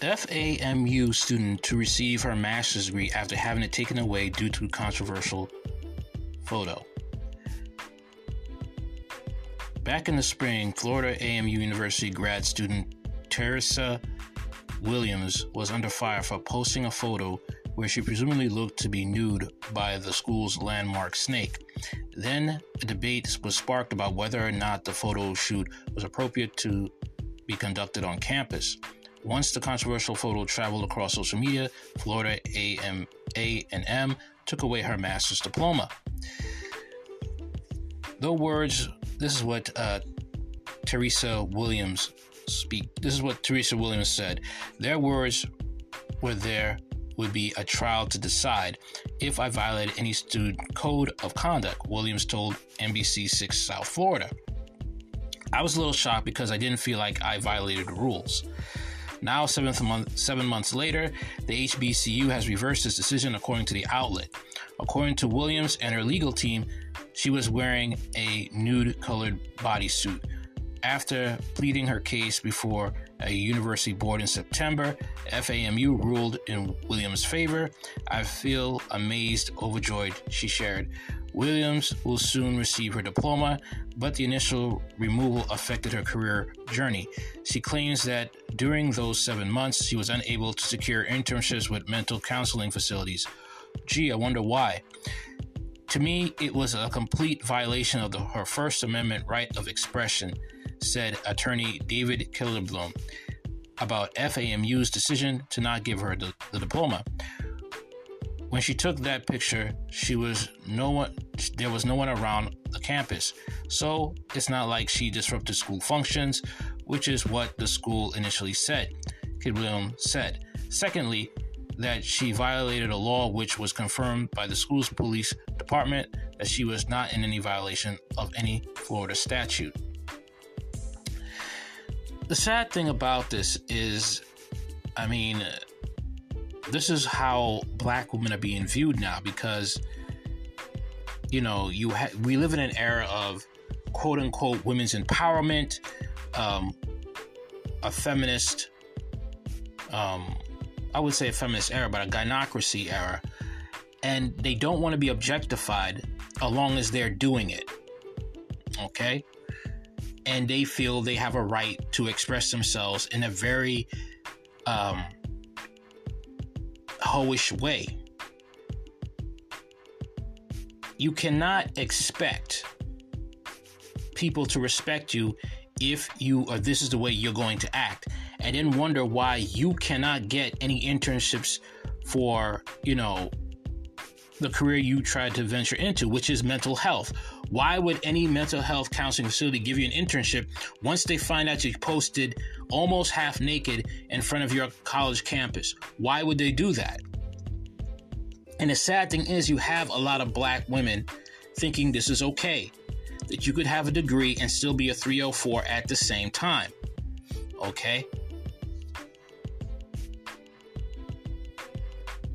FAMU student to receive her master's degree after having it taken away due to controversial photo. Back in the spring, Florida AMU University grad student Teresa Williams was under fire for posting a photo where she presumably looked to be nude by the school's landmark snake. Then a debate was sparked about whether or not the photo shoot was appropriate to be conducted on campus. Once the controversial photo traveled across social media, Florida AM, A&M took away her master's diploma. Though words, this is what uh, Teresa Williams speak. This is what Teresa Williams said. Their words were there would be a trial to decide if I violated any student code of conduct, Williams told NBC 6 South Florida. I was a little shocked because I didn't feel like I violated the rules. Now, seventh month, seven months later, the HBCU has reversed its decision according to the outlet. According to Williams and her legal team, she was wearing a nude colored bodysuit. After pleading her case before a university board in September, FAMU ruled in Williams' favor. I feel amazed, overjoyed, she shared. Williams will soon receive her diploma, but the initial removal affected her career journey. She claims that during those seven months, she was unable to secure internships with mental counseling facilities. Gee, I wonder why. To me, it was a complete violation of the, her First Amendment right of expression said attorney David Kilderblom about FAMU's decision to not give her the, the diploma. When she took that picture, she was no one there was no one around the campus. So, it's not like she disrupted school functions, which is what the school initially said. Kilderblom said. Secondly, that she violated a law which was confirmed by the school's police department that she was not in any violation of any Florida statute the sad thing about this is, I mean, this is how black women are being viewed now because, you know, you ha- we live in an era of quote unquote women's empowerment, um, a feminist, um, I would say a feminist era, but a gynocracy era. And they don't want to be objectified as long as they're doing it. Okay? And they feel they have a right to express themselves in a very um, hoish way. You cannot expect people to respect you if you or this is the way you're going to act and then wonder why you cannot get any internships for, you know, the career you tried to venture into, which is mental health. Why would any mental health counseling facility give you an internship once they find out you posted almost half naked in front of your college campus? Why would they do that? And the sad thing is, you have a lot of black women thinking this is okay, that you could have a degree and still be a 304 at the same time. Okay?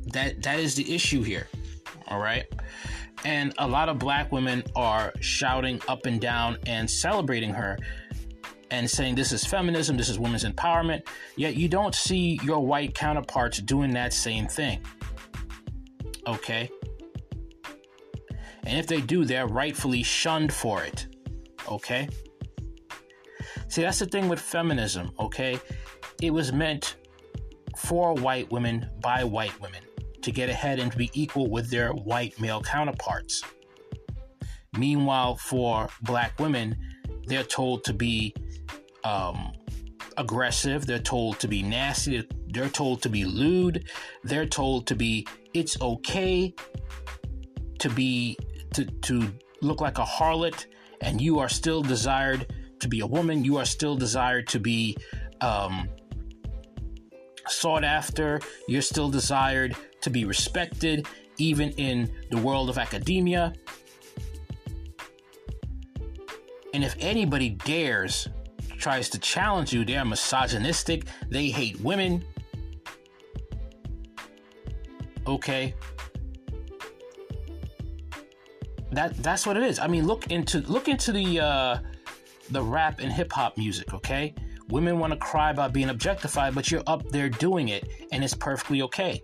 That that is the issue here all right? And a lot of black women are shouting up and down and celebrating her and saying this is feminism, this is women's empowerment, yet you don't see your white counterparts doing that same thing. Okay? And if they do, they're rightfully shunned for it. Okay? See, that's the thing with feminism, okay? It was meant for white women by white women to get ahead and to be equal with their white male counterparts. Meanwhile, for black women, they're told to be um, aggressive, they're told to be nasty, they're told to be lewd, they're told to be it's okay to be to to look like a harlot and you are still desired to be a woman, you are still desired to be um, sought after, you're still desired to be respected, even in the world of academia. And if anybody dares, tries to challenge you, they're misogynistic, they hate women. Okay. That that's what it is. I mean, look into look into the uh the rap and hip hop music, okay? Women want to cry about being objectified, but you're up there doing it, and it's perfectly okay.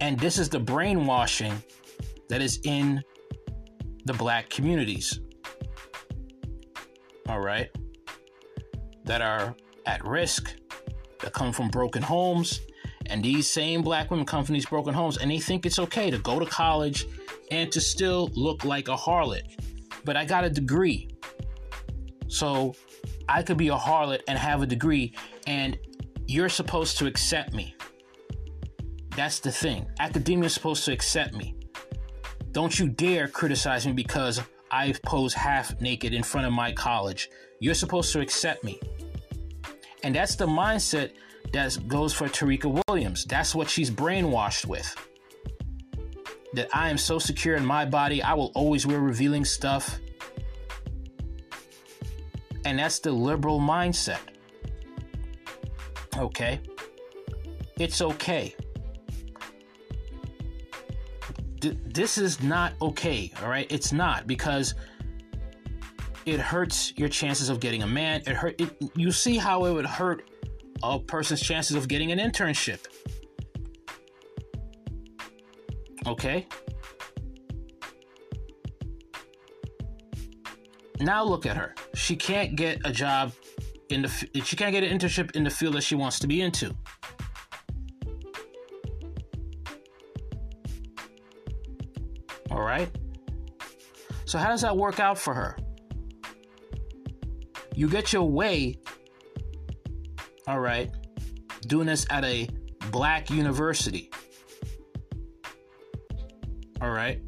And this is the brainwashing that is in the black communities. All right. That are at risk, that come from broken homes. And these same black women come from these broken homes, and they think it's okay to go to college and to still look like a harlot. But I got a degree. So I could be a harlot and have a degree, and you're supposed to accept me. That's the thing. Academia is supposed to accept me. Don't you dare criticize me because I pose half naked in front of my college. You're supposed to accept me. And that's the mindset that goes for Tarika Williams. That's what she's brainwashed with. That I am so secure in my body, I will always wear revealing stuff. And that's the liberal mindset. Okay? It's okay. This is not okay, all right? It's not because it hurts your chances of getting a man. It hurt it, you see how it would hurt a person's chances of getting an internship. Okay? Now look at her. She can't get a job in the she can't get an internship in the field that she wants to be into. So how does that work out for her? You get your way all right, doing this at a black university. All right.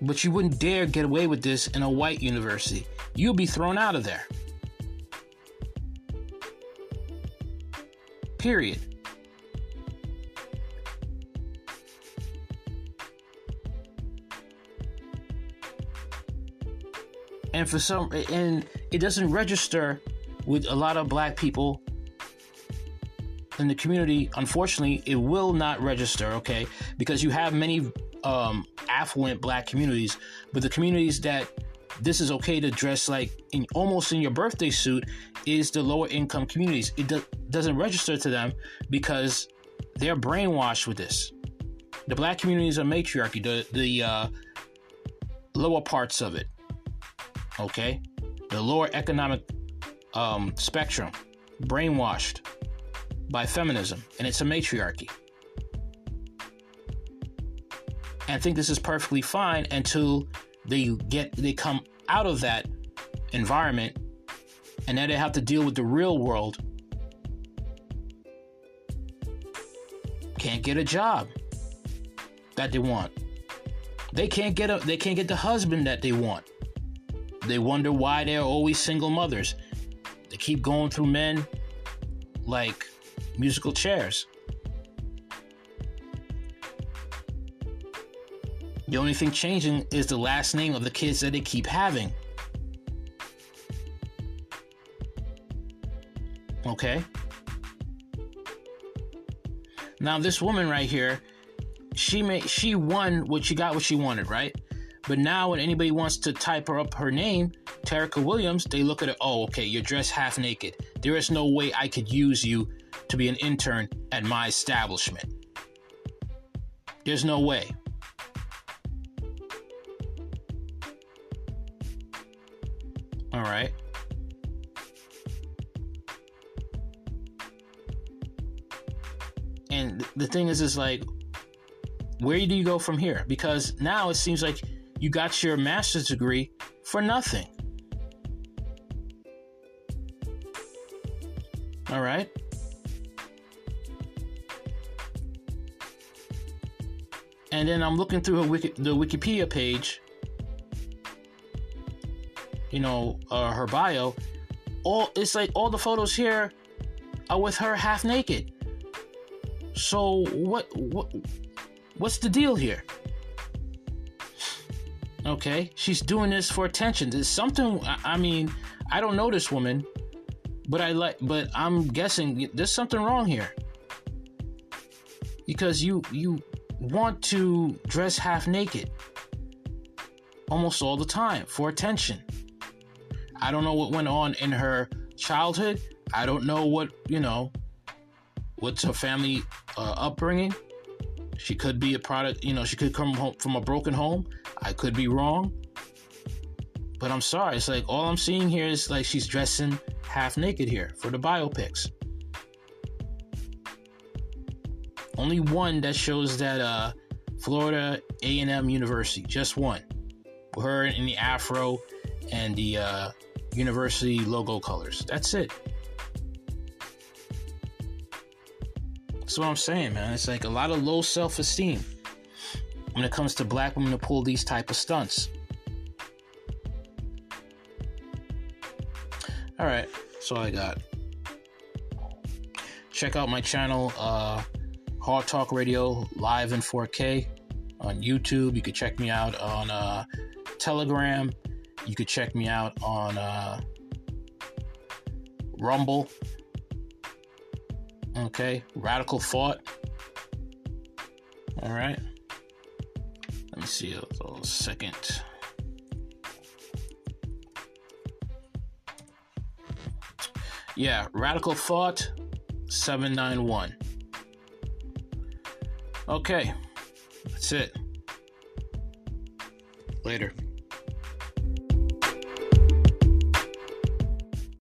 But you wouldn't dare get away with this in a white university. You'll be thrown out of there. Period. And for some and it doesn't register with a lot of black people in the community. Unfortunately, it will not register, okay? Because you have many um, affluent black communities, but the communities that this is okay to dress like in almost in your birthday suit is the lower income communities. It do- doesn't register to them because they're brainwashed with this. The black communities are matriarchy, the the uh, lower parts of it. Okay, the lower economic um, spectrum, brainwashed by feminism, and it's a matriarchy. And think this is perfectly fine until they get they come out of that environment and now they have to deal with the real world. Can't get a job that they want. They can't get a they can't get the husband that they want. They wonder why they're always single mothers. They keep going through men like musical chairs. The only thing changing is the last name of the kids that they keep having. Okay? Now this woman right here, she made she won what she got what she wanted, right? But now, when anybody wants to type her up her name, Tarika Williams, they look at it, oh, okay, you're dressed half naked. There is no way I could use you to be an intern at my establishment. There's no way. All right. And the thing is, is like, where do you go from here? Because now it seems like you got your master's degree for nothing. All right? And then I'm looking through Wiki, the Wikipedia page, you know, uh, her bio. All it's like all the photos here are with her half naked. So what what what's the deal here? Okay, she's doing this for attention. There's something. I mean, I don't know this woman, but I like. But I'm guessing there's something wrong here because you you want to dress half naked almost all the time for attention. I don't know what went on in her childhood. I don't know what, you know, what's her family uh, upbringing. She could be a product, you know, she could come home from a broken home. I could be wrong. But I'm sorry. It's like all I'm seeing here is like she's dressing half naked here for the biopics. Only one that shows that uh, Florida A&M University, just one. Her in the afro and the uh, university logo colors. That's it. That's what I'm saying, man. It's like a lot of low self-esteem when it comes to black women to pull these type of stunts. All right, that's all I got. Check out my channel, uh, Hard Talk Radio, live in 4K on YouTube. You can check me out on uh, Telegram. You could check me out on uh, Rumble. Okay, Radical Thought. All right. Let me see a, a second. Yeah, Radical Thought 791. Okay, that's it. Later.